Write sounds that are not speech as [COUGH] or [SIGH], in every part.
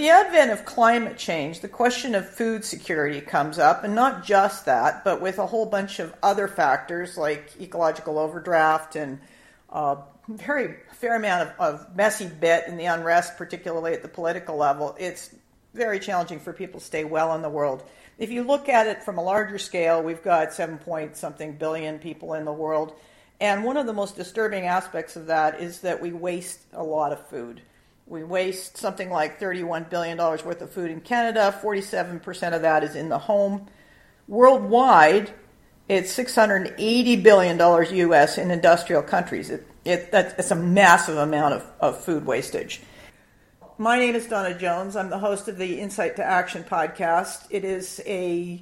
the advent of climate change, the question of food security comes up, and not just that, but with a whole bunch of other factors like ecological overdraft and a very fair amount of, of messy bit in the unrest, particularly at the political level. It's very challenging for people to stay well in the world. If you look at it from a larger scale, we've got seven point something billion people in the world. And one of the most disturbing aspects of that is that we waste a lot of food. We waste something like $31 billion worth of food in Canada. 47% of that is in the home. Worldwide, it's $680 billion US in industrial countries. It, it, that's, a massive amount of, of food wastage. My name is Donna Jones. I'm the host of the Insight to Action podcast. It is a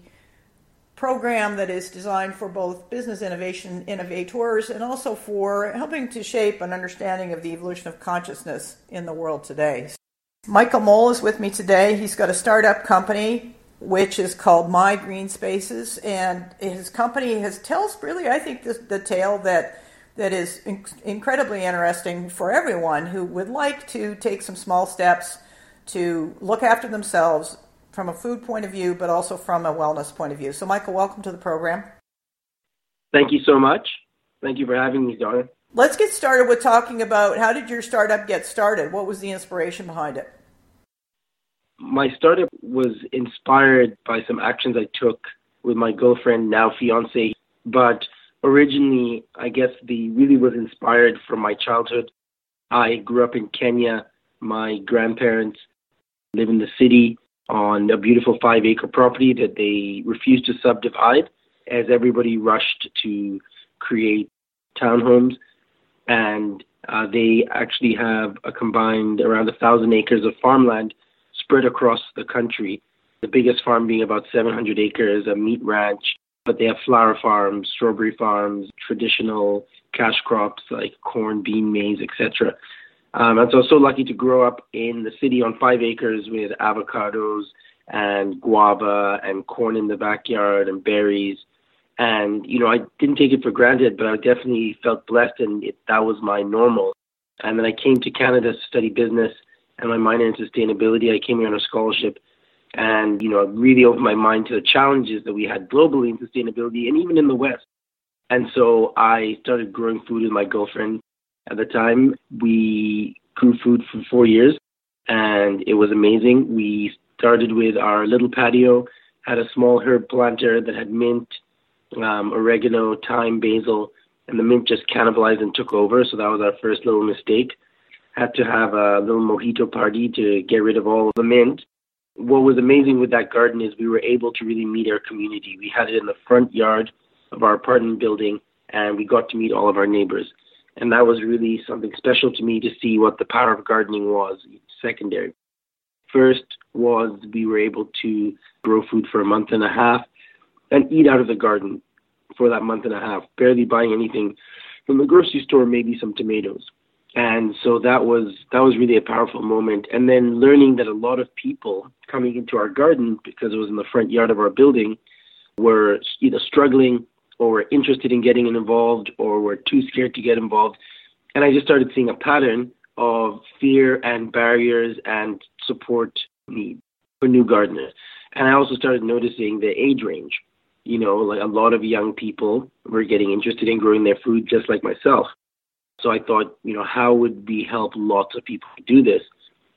program that is designed for both business innovation innovators and also for helping to shape an understanding of the evolution of consciousness in the world today. Michael Mole is with me today. He's got a startup company which is called My Green Spaces, and his company has tells really, I think, the, the tale that that is in- incredibly interesting for everyone who would like to take some small steps to look after themselves from a food point of view, but also from a wellness point of view. So, Michael, welcome to the program. Thank you so much. Thank you for having me, Donna. Let's get started with talking about how did your startup get started? What was the inspiration behind it? My startup was inspired by some actions I took with my girlfriend, now fiance. But originally, I guess the really was inspired from my childhood. I grew up in Kenya. My grandparents live in the city on a beautiful five acre property that they refused to subdivide as everybody rushed to create townhomes. And uh, they actually have a combined around a thousand acres of farmland spread across the country. The biggest farm being about 700 acres, a meat ranch, but they have flower farms, strawberry farms, traditional cash crops like corn, bean, maize, etc. Um, and so I was so lucky to grow up in the city on five acres with avocados and guava and corn in the backyard and berries. And, you know, I didn't take it for granted, but I definitely felt blessed and it, that was my normal. And then I came to Canada to study business and my minor in sustainability. I came here on a scholarship and, you know, really opened my mind to the challenges that we had globally in sustainability and even in the West. And so I started growing food with my girlfriend at the time. We grew food for four years, and it was amazing. We started with our little patio, had a small herb planter that had mint, um, oregano, thyme, basil, and the mint just cannibalized and took over. So that was our first little mistake. Had to have a little mojito party to get rid of all of the mint. What was amazing with that garden is we were able to really meet our community. We had it in the front yard of our apartment building, and we got to meet all of our neighbors and that was really something special to me to see what the power of gardening was secondary. First was we were able to grow food for a month and a half and eat out of the garden for that month and a half, barely buying anything from the grocery store, maybe some tomatoes. And so that was that was really a powerful moment. And then learning that a lot of people coming into our garden because it was in the front yard of our building were either struggling or were interested in getting involved or were too scared to get involved. And I just started seeing a pattern of fear and barriers and support need for new gardeners. And I also started noticing the age range. You know, like a lot of young people were getting interested in growing their food just like myself. So I thought, you know, how would we help lots of people do this?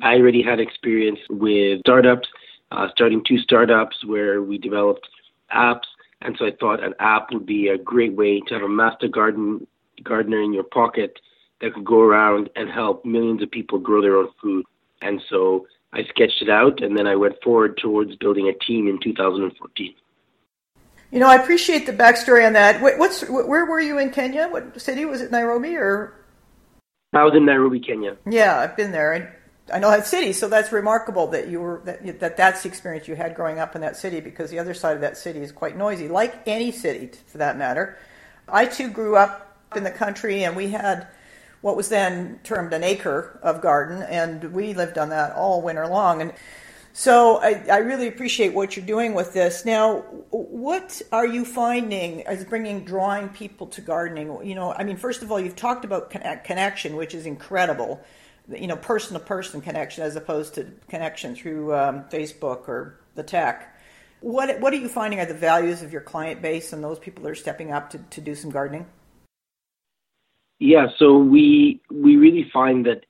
I already had experience with startups, uh, starting two startups where we developed apps and so I thought an app would be a great way to have a master garden gardener in your pocket that could go around and help millions of people grow their own food. And so I sketched it out, and then I went forward towards building a team in 2014. You know, I appreciate the backstory on that. What's where were you in Kenya? What city was it? Nairobi or? I was in Nairobi, Kenya. Yeah, I've been there. I know that city, so that's remarkable that you were that, that that's the experience you had growing up in that city because the other side of that city is quite noisy, like any city for that matter. I too grew up in the country, and we had what was then termed an acre of garden, and we lived on that all winter long. And so I, I really appreciate what you're doing with this. Now, what are you finding as bringing drawing people to gardening? You know, I mean, first of all, you've talked about connection, which is incredible you know, person to person connection as opposed to connection through um, Facebook or the tech. What what are you finding are the values of your client base and those people that are stepping up to, to do some gardening? Yeah, so we we really find that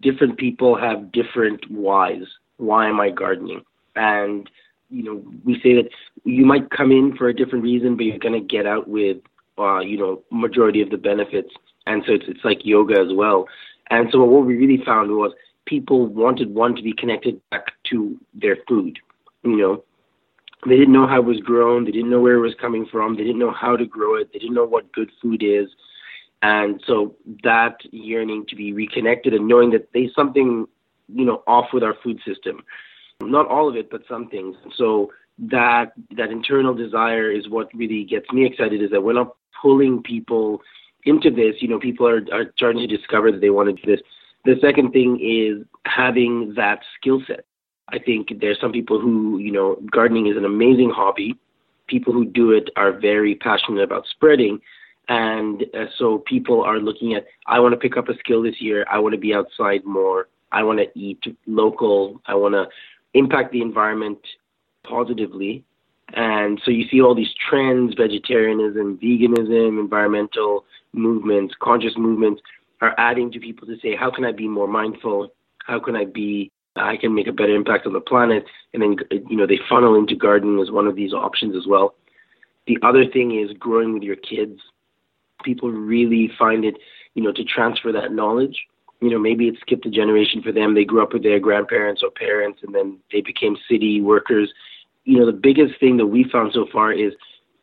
different people have different whys. Why am I gardening? And you know, we say that you might come in for a different reason, but you're going to get out with, uh, you know, majority of the benefits. And so it's it's like yoga as well. And so what we really found was people wanted one to be connected back to their food. You know, they didn't know how it was grown. They didn't know where it was coming from. They didn't know how to grow it. They didn't know what good food is. And so that yearning to be reconnected and knowing that there's something, you know, off with our food system. Not all of it, but some things. So that that internal desire is what really gets me excited is that we're not pulling people into this. You know, people are, are starting to discover that they want to do this. The second thing is having that skill set. I think there's some people who, you know, gardening is an amazing hobby. People who do it are very passionate about spreading, and uh, so people are looking at, I want to pick up a skill this year. I want to be outside more. I want to eat local. I want to impact the environment positively. And so you see all these trends, vegetarianism, veganism, environmental movements, conscious movements are adding to people to say, how can I be more mindful? How can I be, I can make a better impact on the planet? And then, you know, they funnel into gardening as one of these options as well. The other thing is growing with your kids people really find it, you know, to transfer that knowledge. You know, maybe it skipped a generation for them. They grew up with their grandparents or parents, and then they became city workers. You know, the biggest thing that we found so far is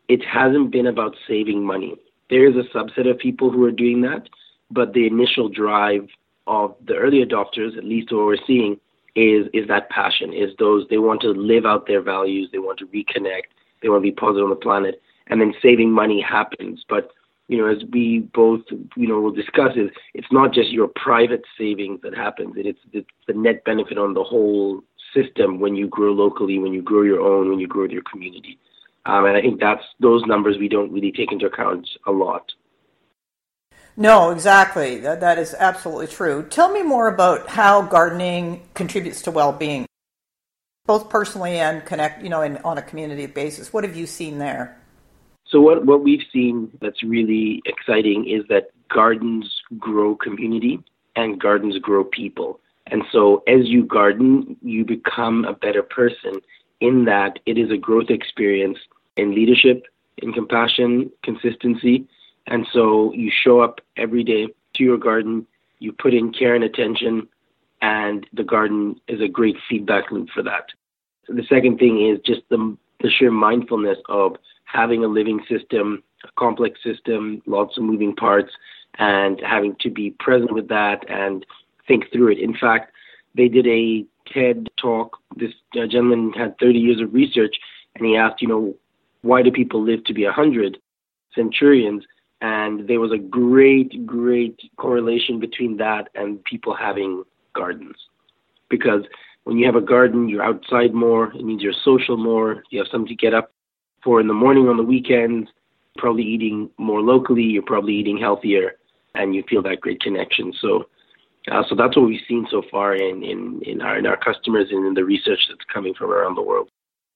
it hasn't been about saving money. There is a subset of people who are doing that, but the initial drive of the early adopters, at least what we're seeing, is is that passion. Is those they want to live out their values, they want to reconnect, they want to be positive on the planet, and then saving money happens. But you know, as we both, you know, will discuss is it's not just your private savings that happens. It's, it's the net benefit on the whole system when you grow locally, when you grow your own, when you grow your community. Um, and I think that's those numbers we don't really take into account a lot. No, exactly. That, that is absolutely true. Tell me more about how gardening contributes to well-being, both personally and connect, you know, in, on a community basis. What have you seen there? So what what we've seen that's really exciting is that gardens grow community and gardens grow people. And so as you garden, you become a better person in that it is a growth experience in leadership, in compassion, consistency. And so you show up every day to your garden, you put in care and attention, and the garden is a great feedback loop for that. So the second thing is just the, the sheer mindfulness of having a living system, a complex system, lots of moving parts, and having to be present with that and think through it. In fact, they did a TED talk. This uh, gentleman had 30 years of research, and he asked, you know, why do people live to be 100 centurions? And there was a great, great correlation between that and people having gardens. Because when you have a garden, you're outside more, it means you're social more, you have something to get up for in the morning on the weekends, probably eating more locally, you're probably eating healthier, and you feel that great connection. So, uh, so that's what we've seen so far in, in, in, our, in our customers and in the research that's coming from around the world.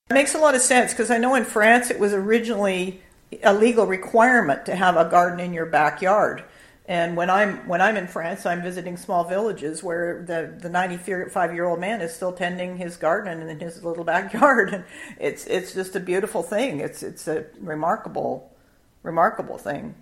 It makes a lot of sense because I know in France it was originally a legal requirement to have a garden in your backyard. And when I'm when I'm in France, I'm visiting small villages where the the 95 year old man is still tending his garden in his little [LAUGHS] backyard, and it's it's just a beautiful thing. It's it's a remarkable remarkable thing.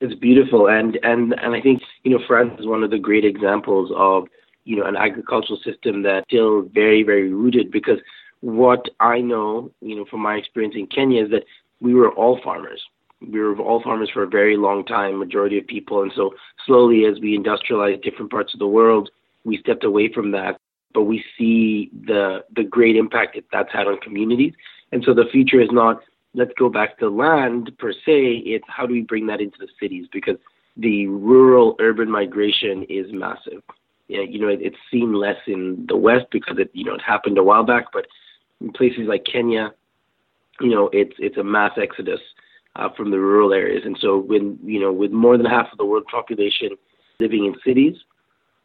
It's beautiful, and and and I think you know France is one of the great examples of you know an agricultural system that's still very very rooted because what I know you know from my experience in Kenya is that we were all farmers we were all farmers for a very long time, majority of people. And so slowly as we industrialized different parts of the world, we stepped away from that. But we see the the great impact that that's had on communities. And so the future is not let's go back to land per se. It's how do we bring that into the cities because the rural urban migration is massive. Yeah, you know, it, it's seen less in the West because it you know it happened a while back, but in places like Kenya, you know, it's it's a mass exodus uh, from the rural areas. And so, when you know, with more than half of the world population living in cities,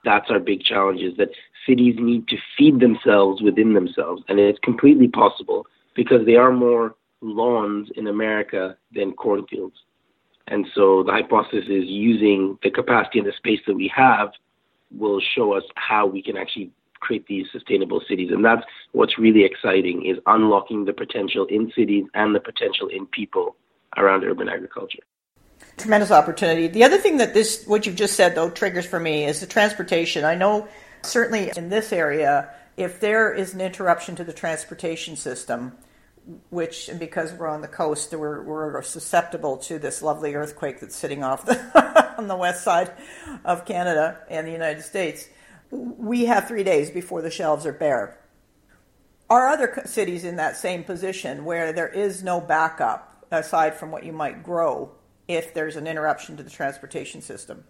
That's our big challenge is that cities need to feed themselves within themselves. And it's completely possible because they are more lawns in America than cornfields. And so the hypothesis is using the capacity and the space that we have will show us how we can actually create these sustainable cities. And that's what's really exciting is unlocking the potential in cities and the potential in people around urban agriculture. Tremendous opportunity. The other thing that this, what you've just said, though, triggers for me is the transportation. I know certainly in this area, if there is an interruption to the transportation system, which because we're on the coast, we're, we're susceptible to this lovely earthquake that's sitting off the, [LAUGHS] on the west side of Canada and the United States. We have three days before the shelves are bare. Are other cities in that same position where there is no backup aside from what you might grow if there's an interruption to the transportation system?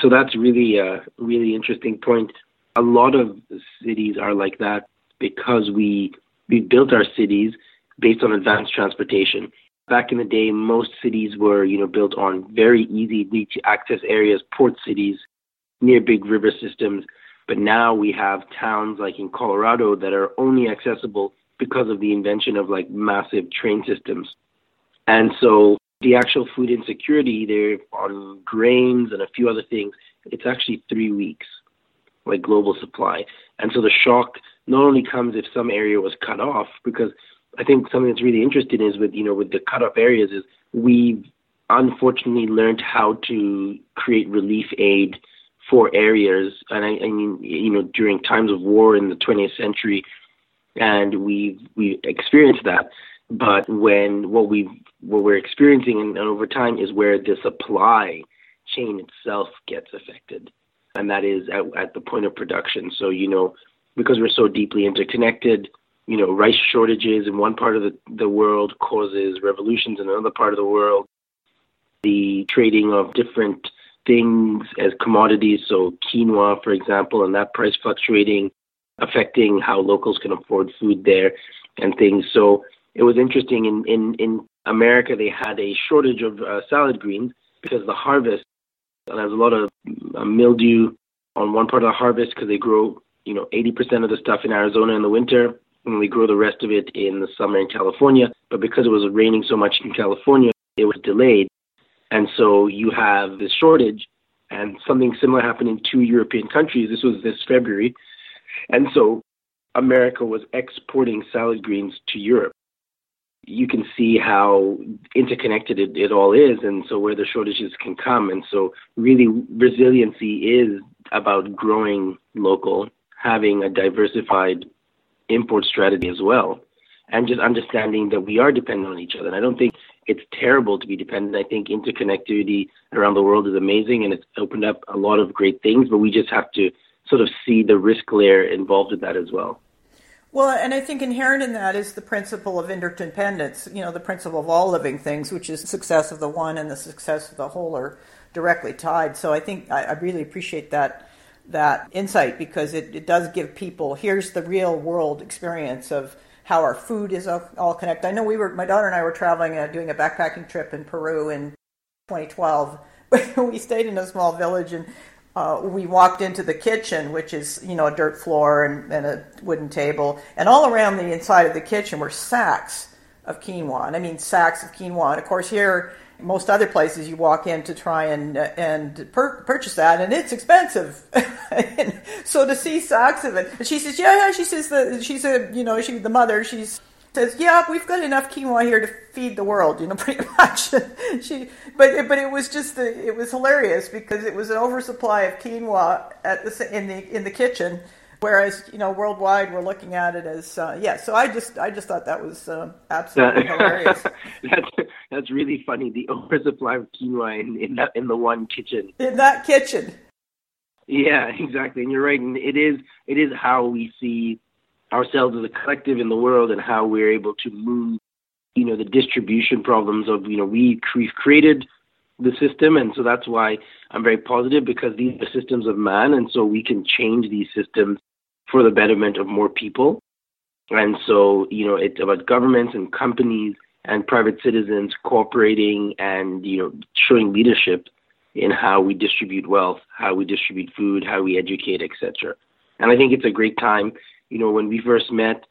So that's really a really interesting point. A lot of cities are like that because we we built our cities based on advanced transportation. Back in the day, most cities were, you know, built on very easy to access areas, port cities near big river systems. But now we have towns like in Colorado that are only accessible because of the invention of like massive train systems. And so the actual food insecurity there on grains and a few other things, it's actually three weeks, like global supply. And so the shock not only comes if some area was cut off, because I think something that's really interesting is with you know with the cut off areas is we've unfortunately learned how to create relief aid for areas, and I, I mean you know during times of war in the 20th century, and we've we experienced that. But when what we what we're experiencing and over time is where the supply chain itself gets affected, and that is at, at the point of production. So you know because we're so deeply interconnected, you know, rice shortages in one part of the, the world causes revolutions in another part of the world. The trading of different things as commodities, so quinoa, for example, and that price fluctuating, affecting how locals can afford food there and things. So it was interesting. In, in, in America, they had a shortage of uh, salad greens because the harvest, and there's a lot of uh, mildew on one part of the harvest because they grow you know, 80% of the stuff in Arizona in the winter, and we grow the rest of it in the summer in California. But because it was raining so much in California, it was delayed. And so you have this shortage, and something similar happened in two European countries. This was this February. And so America was exporting salad greens to Europe. You can see how interconnected it, it all is, and so where the shortages can come. And so, really, resiliency is about growing local having a diversified import strategy as well, and just understanding that we are dependent on each other. And I don't think it's terrible to be dependent. I think interconnectivity around the world is amazing, and it's opened up a lot of great things. But we just have to sort of see the risk layer involved with that as well. Well, and I think inherent in that is the principle of interdependence, you know, the principle of all living things, which is success of the one and the success of the whole are directly tied. So I think I, I really appreciate that that insight because it, it does give people here's the real world experience of how our food is all connected. I know we were my daughter and I were traveling uh, doing a backpacking trip in Peru in 2012. [LAUGHS] we stayed in a small village and uh, we walked into the kitchen, which is you know a dirt floor and, and a wooden table, and all around the inside of the kitchen were sacks of quinoa. And I mean sacks of quinoa. And of course here most other places you walk in to try and and per- purchase that, and it's expensive. and [LAUGHS] so to see sacks of it, and she says, "Yeah, yeah." She says the she's a you know she the mother. She's says, "Yeah, we've got enough quinoa here to feed the world." You know, [LAUGHS] pretty much. she, but but it was just the, it was hilarious because it was an oversupply of quinoa at the in the in the kitchen Whereas you know worldwide we're looking at it as uh, yeah. So I just I just thought that was uh, absolutely [LAUGHS] hilarious. that's that's really funny. The [LAUGHS] oversupply of quinoa in in, that, in the one kitchen. In that kitchen. Yeah, exactly. And you're right. And it is it is how we see ourselves as a collective in the world and how we're able to move. You know the distribution problems of you know we we've created the system, and so that's why I'm very positive because these are systems of man, and so we can change these systems for the betterment of more people. And so, you know, it's about governments and companies and private citizens cooperating and, you know, showing leadership in how we distribute wealth, how we distribute food, how we educate, etc. And I think it's a great time. You know, when we first met,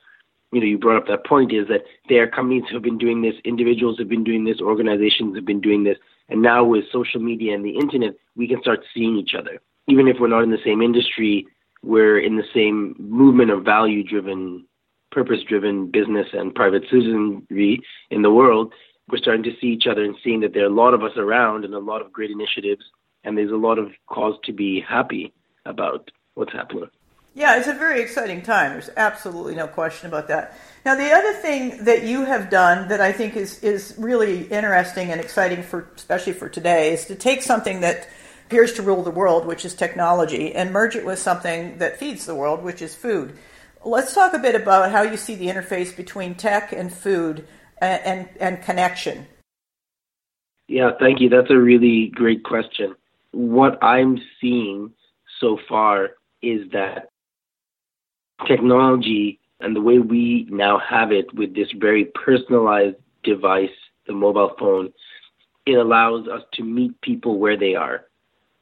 you know, you brought up that point is that there are companies who have been doing this, individuals have been doing this, organizations have been doing this, and now with social media and the internet, we can start seeing each other. Even if we're not in the same industry, we're in the same movement of value driven, purpose driven business and private citizenry in the world. We're starting to see each other and seeing that there are a lot of us around and a lot of great initiatives, and there's a lot of cause to be happy about what's happening. Yeah, it's a very exciting time. There's absolutely no question about that. Now, the other thing that you have done that I think is, is really interesting and exciting for especially for today is to take something that appears to rule the world, which is technology, and merge it with something that feeds the world, which is food. Let's talk a bit about how you see the interface between tech and food and, and, and connection. Yeah, thank you. That's a really great question. What I'm seeing so far is that technology and the way we now have it with this very personalized device, the mobile phone, it allows us to meet people where they are.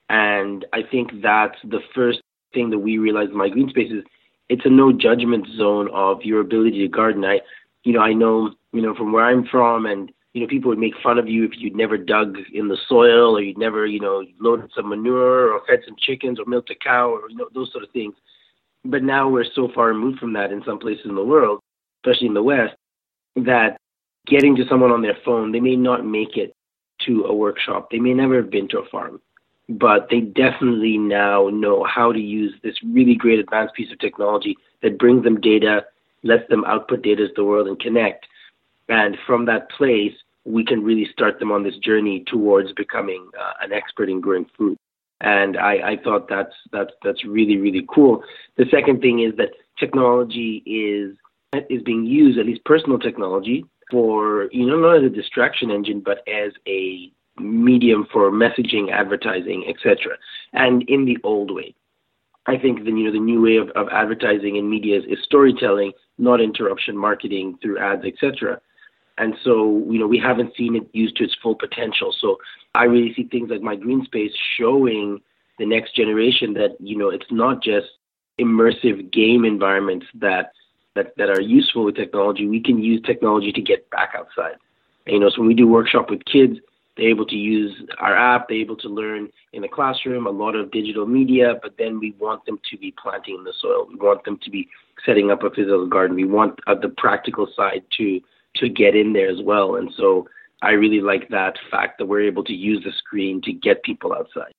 And I think that's the first thing that we realized in my green space is it's a no judgment zone of your ability to garden. I, you know, I know, you know, from where I'm from and, you know, people would make fun of you if you'd never dug in the soil or you'd never, you know, loaded some manure or fed some chickens or milked a cow or, you know, those sort of things. But now we're so far removed from that in some places in the world, especially in the West, that getting to someone on their phone, they may not make it to a workshop. They may never have been to a farm but they definitely now know how to use this really great advanced piece of technology that brings them data, lets them output data to the world and connect. And from that place, we can really start them on this journey towards becoming uh, an expert in growing food. And I, I thought that's that's that's really really cool. The second thing is that technology is is being used, at least personal technology, for you know not as a distraction engine, but as a medium for messaging, advertising, etc. And in the old way. I think the you know the new way of, of advertising and media is, is storytelling, not interruption marketing through ads, etc. And so you know we haven't seen it used to its full potential. So I really see things like my green space showing the next generation that you know it's not just immersive game environments that that, that are useful with technology. We can use technology to get back outside. And, you know, so when we do workshop with kids, they're able to use our app. They're able to learn in the classroom a lot of digital media, but then we want them to be planting in the soil. We want them to be setting up a physical garden. We want uh, the practical side to to get in there as well. And so I really like that fact that we're able to use the screen to get people outside.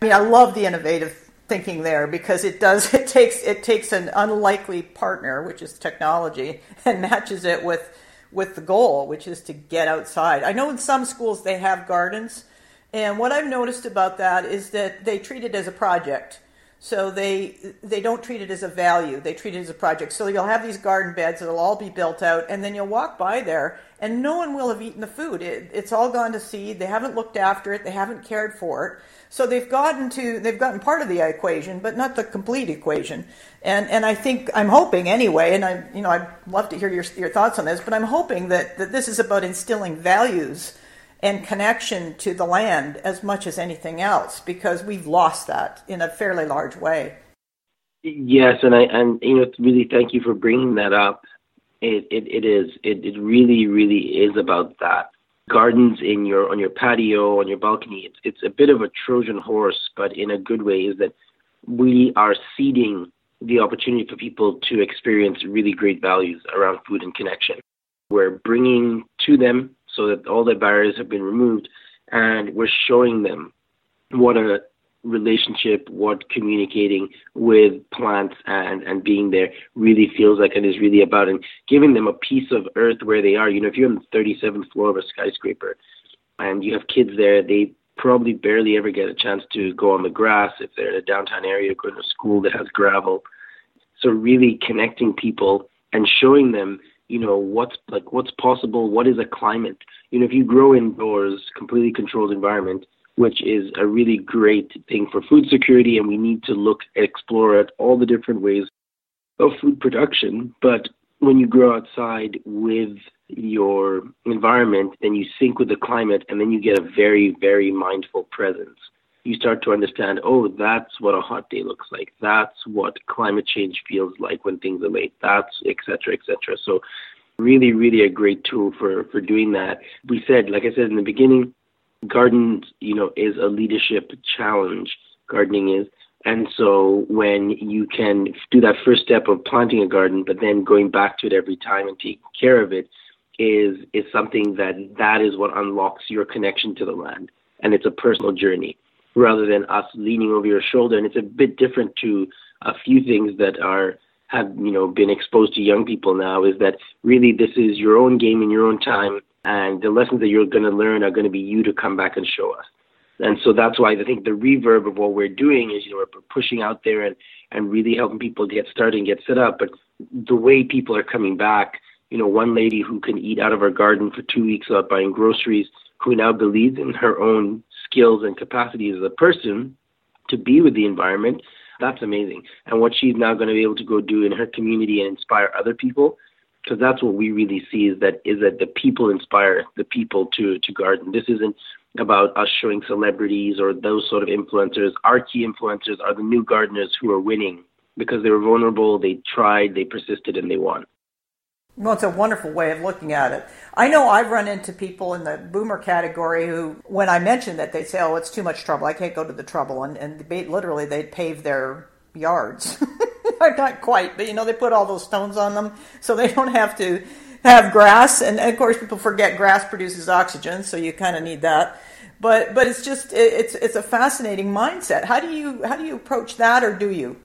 I mean, I love the innovative thinking there because it does [LAUGHS] it takes it takes an unlikely partner, which is technology, [LAUGHS] and matches it with with the goal, which is to get outside. I know in some schools they have gardens, and what I've noticed about that is that they treat it as a project. So they they don't treat it as a value. They treat it as a project. So you'll have these garden beds that'll all be built out, and then you'll walk by there, and no one will have eaten the food. It, it's all gone to seed. They haven't looked after it. They haven't cared for it. So they've gotten to they've gotten part of the equation, but not the complete equation. And and I think I'm hoping anyway, and I you know I'd love to hear your your thoughts on this, but I'm hoping that that this is about instilling values and connection to the land as much as anything else because we've lost that in a fairly large way. Yes, and I and you know really thank you for bringing that up. It it, it is it, it really really is about that. Gardens in your on your patio on your balcony. It's it's a bit of a Trojan horse, but in a good way. Is that we are seeding the opportunity for people to experience really great values around food and connection. We're bringing to them so that all the barriers have been removed, and we're showing them what a relationship, what communicating with plants and, and being there really feels like and is really about, and giving them a piece of earth where they are. You know, if you're on the 37th floor of a skyscraper and you have kids there, they probably barely ever get a chance to go on the grass if they're in a downtown area or going to a school that has gravel. So really connecting people and showing them you know what's like what's possible what is a climate you know if you grow indoors completely controlled environment which is a really great thing for food security and we need to look explore at all the different ways of food production but when you grow outside with your environment, then you sync with the climate, and then you get a very, very mindful presence. You start to understand, oh, that's what a hot day looks like. That's what climate change feels like when things are late. That's et cetera, et cetera. So really, really a great tool for, for doing that. We said, like I said in the beginning, gardens, you know, is a leadership challenge. Gardening is. And so when you can do that first step of planting a garden, but then going back to it every time and taking care of it is is something that that is what unlocks your connection to the land. And it's a personal journey rather than us leaning over your shoulder. And it's a bit different to a few things that are have you know been exposed to young people now is that really this is your own game in your own time and the lessons that you're going to learn are going to be you to come back and show us and so that's why I think the reverb of what we're doing is, you know, we're pushing out there and, and really helping people get started and get set up. But the way people are coming back, you know, one lady who can eat out of her garden for two weeks without buying groceries, who now believes in her own skills and capacities as a person to be with the environment, that's amazing. And what she's now going to be able to go do in her community and inspire other people, because that's what we really see is that is that the people inspire the people to to garden. This isn't about us showing celebrities or those sort of influencers. Our key influencers are the new gardeners who are winning because they were vulnerable, they tried, they persisted, and they won. Well, it's a wonderful way of looking at it. I know I've run into people in the boomer category who, when I mention that, they say, "Oh, it's too much trouble. I can't go to the trouble," and, and literally they pave their yards. [LAUGHS] Not quite, but you know they put all those stones on them so they don't have to have grass, and of course people forget grass produces oxygen, so you kind of need that. But but it's just it's it's a fascinating mindset. How do you how do you approach that, or do you?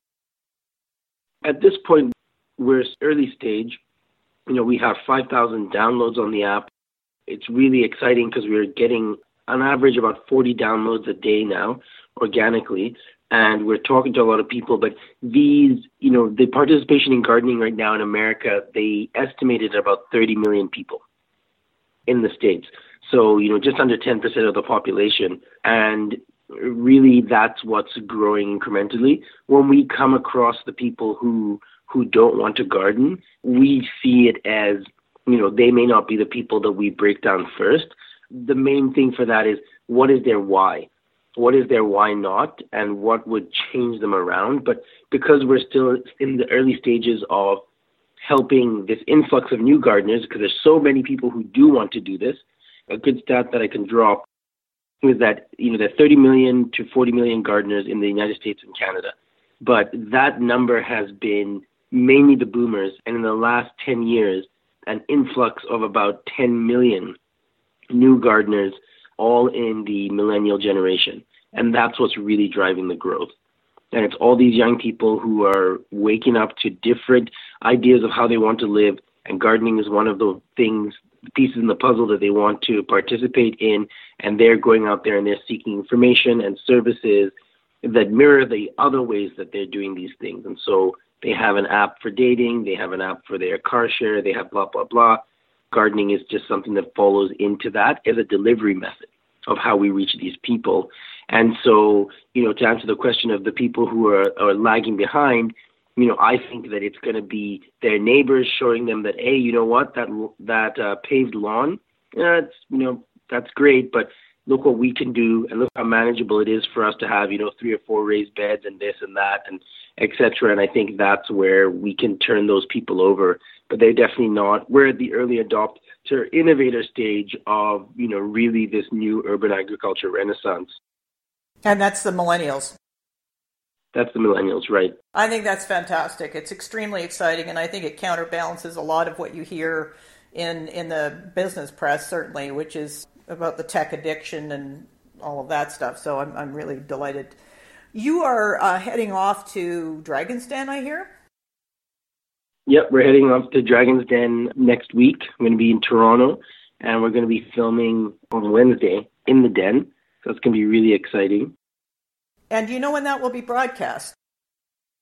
At this point, we're early stage. You know, we have 5,000 downloads on the app. It's really exciting because we're getting on average about 40 downloads a day now organically and we're talking to a lot of people. But these, you know, the participation in gardening right now in America, they estimated about 30 million people in the states. So you know, just under 10% of the population, and really that's what's growing incrementally. When we come across the people who who don't want to garden, we see it as you know they may not be the people that we break down first. The main thing for that is what is their why what is their why not and what would change them around. But because we're still in the early stages of helping this influx of new gardeners, because there's so many people who do want to do this, a good stat that I can drop is that you know there are 30 million to 40 million gardeners in the United States and Canada, but that number has been mainly the boomers, and in the last 10 years, an influx of about 10 million new gardeners all in the millennial generation. And that's what's really driving the growth. And it's all these young people who are waking up to different ideas of how they want to live. And gardening is one of the things, pieces in the puzzle that they want to participate in. And they're going out there and they're seeking information and services that mirror the other ways that they're doing these things. And so they have an app for dating, they have an app for their car share, they have blah, blah, blah. Gardening is just something that follows into that as a delivery method of how we reach these people. And so, you know, to answer the question of the people who are, are lagging behind, you know, I think that it's going to be their neighbors showing them that, hey, you know what, that that uh, paved lawn, yeah, it's you know that's great, but look what we can do, and look how manageable it is for us to have, you know, three or four raised beds and this and that and etc. And I think that's where we can turn those people over but they're definitely not. We're at the early adopter innovator stage of, you know, really this new urban agriculture renaissance. And that's the millennials. That's the millennials, right. I think that's fantastic. It's extremely exciting, and I think it counterbalances a lot of what you hear in, in the business press, certainly, which is about the tech addiction and all of that stuff. So I'm, I'm really delighted. You are uh, heading off to Dragon's Den, I hear? Yep, we're heading off to Dragon's Den next week. I'm going to be in Toronto, and we're going to be filming on Wednesday in the Den. So it's going to be really exciting. And do you know when that will be broadcast?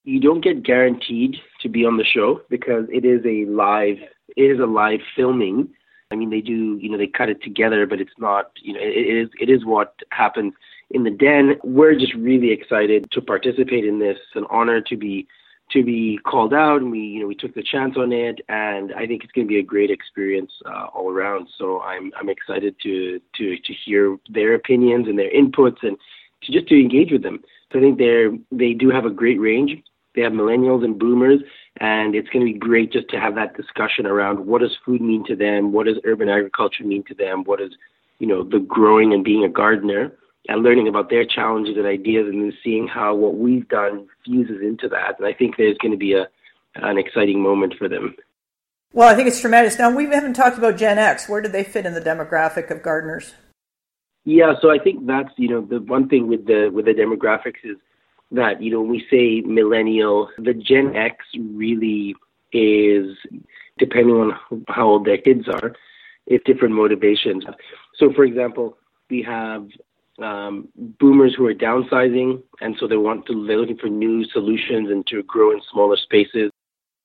You don't get guaranteed to be on the show because it is a live. It is a live filming. I mean, they do. You know, they cut it together, but it's not. You know, it, it is. It is what happens in the Den. We're just really excited to participate in this. It's an honor to be to be called out, and we you know we took the chance on it, and I think it's going to be a great experience uh, all around. So I'm I'm excited to to to hear their opinions and their inputs, and to just to engage with them. So I think they're they do have a great range. They have millennials and boomers, and it's going to be great just to have that discussion around what does food mean to them, what does urban agriculture mean to them, what is you know the growing and being a gardener and learning about their challenges and ideas and then seeing how what we've done fuses into that. And I think there's going to be a an exciting moment for them. Well, I think it's tremendous. Now, we haven't talked about Gen X. Where do they fit in the demographic of gardeners? Yeah, so I think that's you know the one thing with the with the demographics is that you know when we say millennial, the Gen X really is depending on how old their kids are, it's different motivations. So, for example, we have um, boomers who are downsizing, and so they want to they're looking for new solutions and to grow in smaller spaces.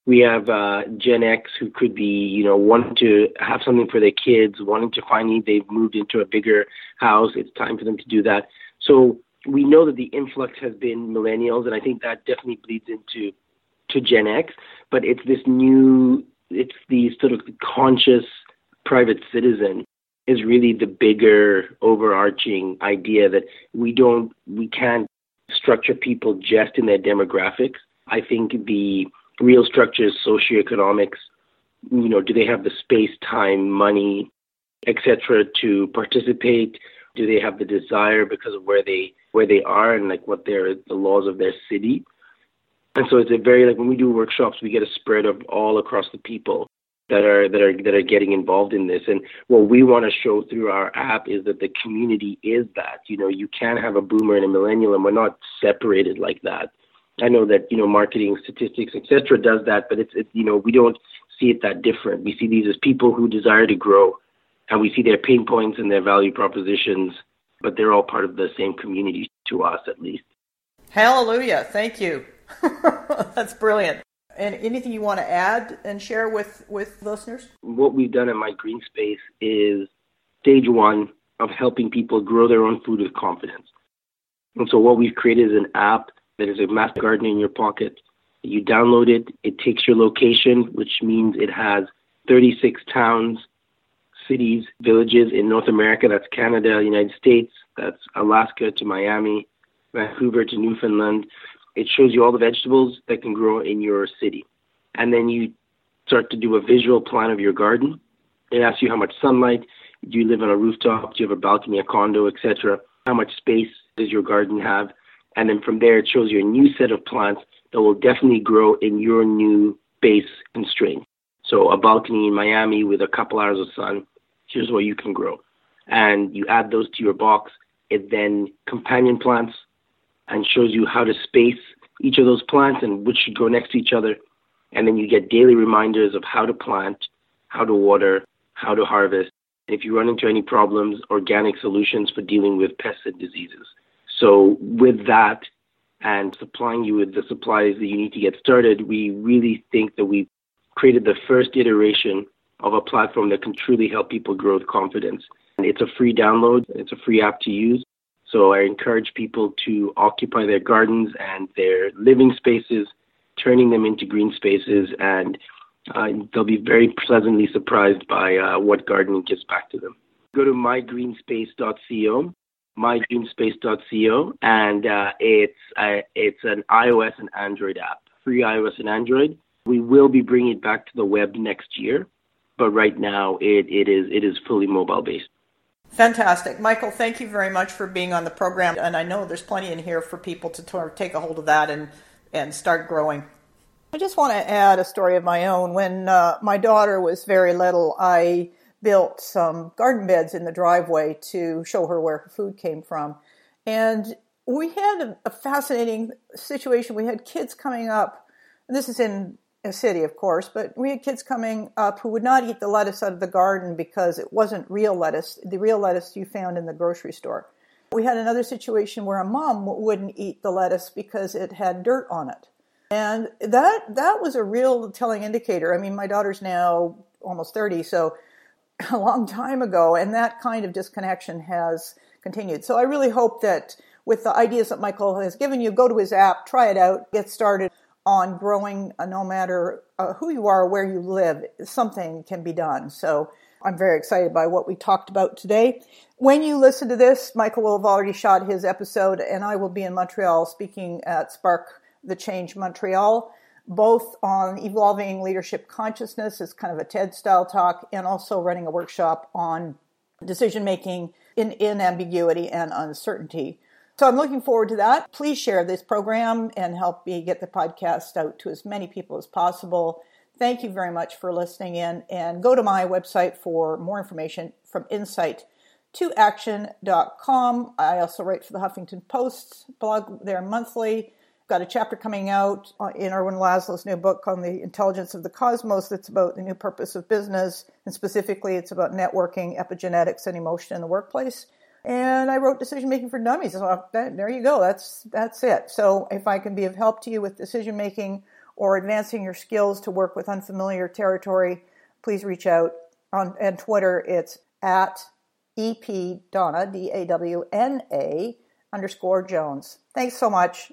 We have uh, Gen X who could be, you know, wanting to have something for their kids, wanting to finally they've moved into a bigger house. It's time for them to do that. So we know that the influx has been millennials, and I think that definitely bleeds into to Gen X. But it's this new, it's the sort of conscious private citizen is really the bigger overarching idea that we don't we can't structure people just in their demographics. I think the real structure is socioeconomics. You know, do they have the space, time, money, etc. to participate? Do they have the desire because of where they where they are and like what their the laws of their city? And so it's a very like when we do workshops, we get a spread of all across the people that are that are that are getting involved in this. And what we want to show through our app is that the community is that. You know, you can have a boomer and a millennial, and we're not separated like that. I know that you know marketing statistics etc. does that, but it's it, you know we don't see it that different. We see these as people who desire to grow, and we see their pain points and their value propositions, but they're all part of the same community to us at least. Hallelujah! Thank you. [LAUGHS] That's brilliant. And anything you want to add and share with, with listeners? What we've done at My Green Space is stage one of helping people grow their own food with confidence. And so what we've created is an app that is a master garden in your pocket. You download it, it takes your location, which means it has 36 towns, cities, villages in North America. That's Canada, United States, that's Alaska to Miami, Vancouver to Newfoundland. It shows you all the vegetables that can grow in your city. And then you start to do a visual plan of your garden. It asks you how much sunlight, do you live on a rooftop, do you have a balcony, a condo, etc. How much space does your garden have? And then from there, it shows you a new set of plants that will definitely grow in your new base constraint. So a balcony in Miami with a couple hours of sun, here's what you can grow. And you add those to your box. It then companion plants and shows you how to space each of those plants and which should go next to each other. And then you get daily reminders of how to plant, how to water, how to harvest. And if you run into any problems, organic solutions for dealing with pests and diseases. So with that and supplying you with the supplies that you need to get started, we really think that we created the first iteration of a platform that can truly help people grow with confidence. And it's a free download, it's a free app to use. So I encourage people to occupy their gardens and their living spaces, turning them into green spaces, and uh, they'll be very pleasantly surprised by uh, what gardening gives back to them. Go to mygreenspace.co, mygreenspace.co, and uh, it's uh, it's an iOS and Android app, free iOS and Android. We will be bringing it back to the web next year, but right now it, it is it is fully mobile based. Fantastic. Michael, thank you very much for being on the program. And I know there's plenty in here for people to take a hold of that and, and start growing. I just want to add a story of my own. When uh, my daughter was very little, I built some garden beds in the driveway to show her where her food came from. And we had a fascinating situation. We had kids coming up, and this is in a city, of course, but we had kids coming up who would not eat the lettuce out of the garden because it wasn't real lettuce, the real lettuce you found in the grocery store. We had another situation where a mom wouldn't eat the lettuce because it had dirt on it. And that that was a real telling indicator. I mean, my daughter's now almost 30, so [LAUGHS] a long time ago, and that kind of disconnection has continued. So I really hope that with the ideas that Michael has given you, go to his app, try it out, get started on growing uh, no matter uh, who you are or where you live, something can be done. So I'm very excited by what we talked about today. When you listen to this, Michael will have already shot his episode, and I will be in Montreal speaking at Spark the Change Montreal, both on evolving leadership consciousness as kind of a TED style talk, and also running a workshop on decision making in, in ambiguity and uncertainty. So I'm looking forward to that. Please share this program and help me get the podcast out to as many people as possible. Thank you very much for listening in and go to my website for more information from insight to action.com. I also write for the Huffington Post blog there monthly. Got a chapter coming out in Ervin Laszlo's new book on the intelligence of the cosmos that's about the new purpose of business, and specifically it's about networking, epigenetics, and emotion in the workplace. And I wrote Decision Making for Dummies. So there you go. That's that's it. So if I can be of help to you with decision making or advancing your skills to work with unfamiliar territory, please reach out on and Twitter. It's at ep dawna d a w n a underscore Jones. Thanks so much.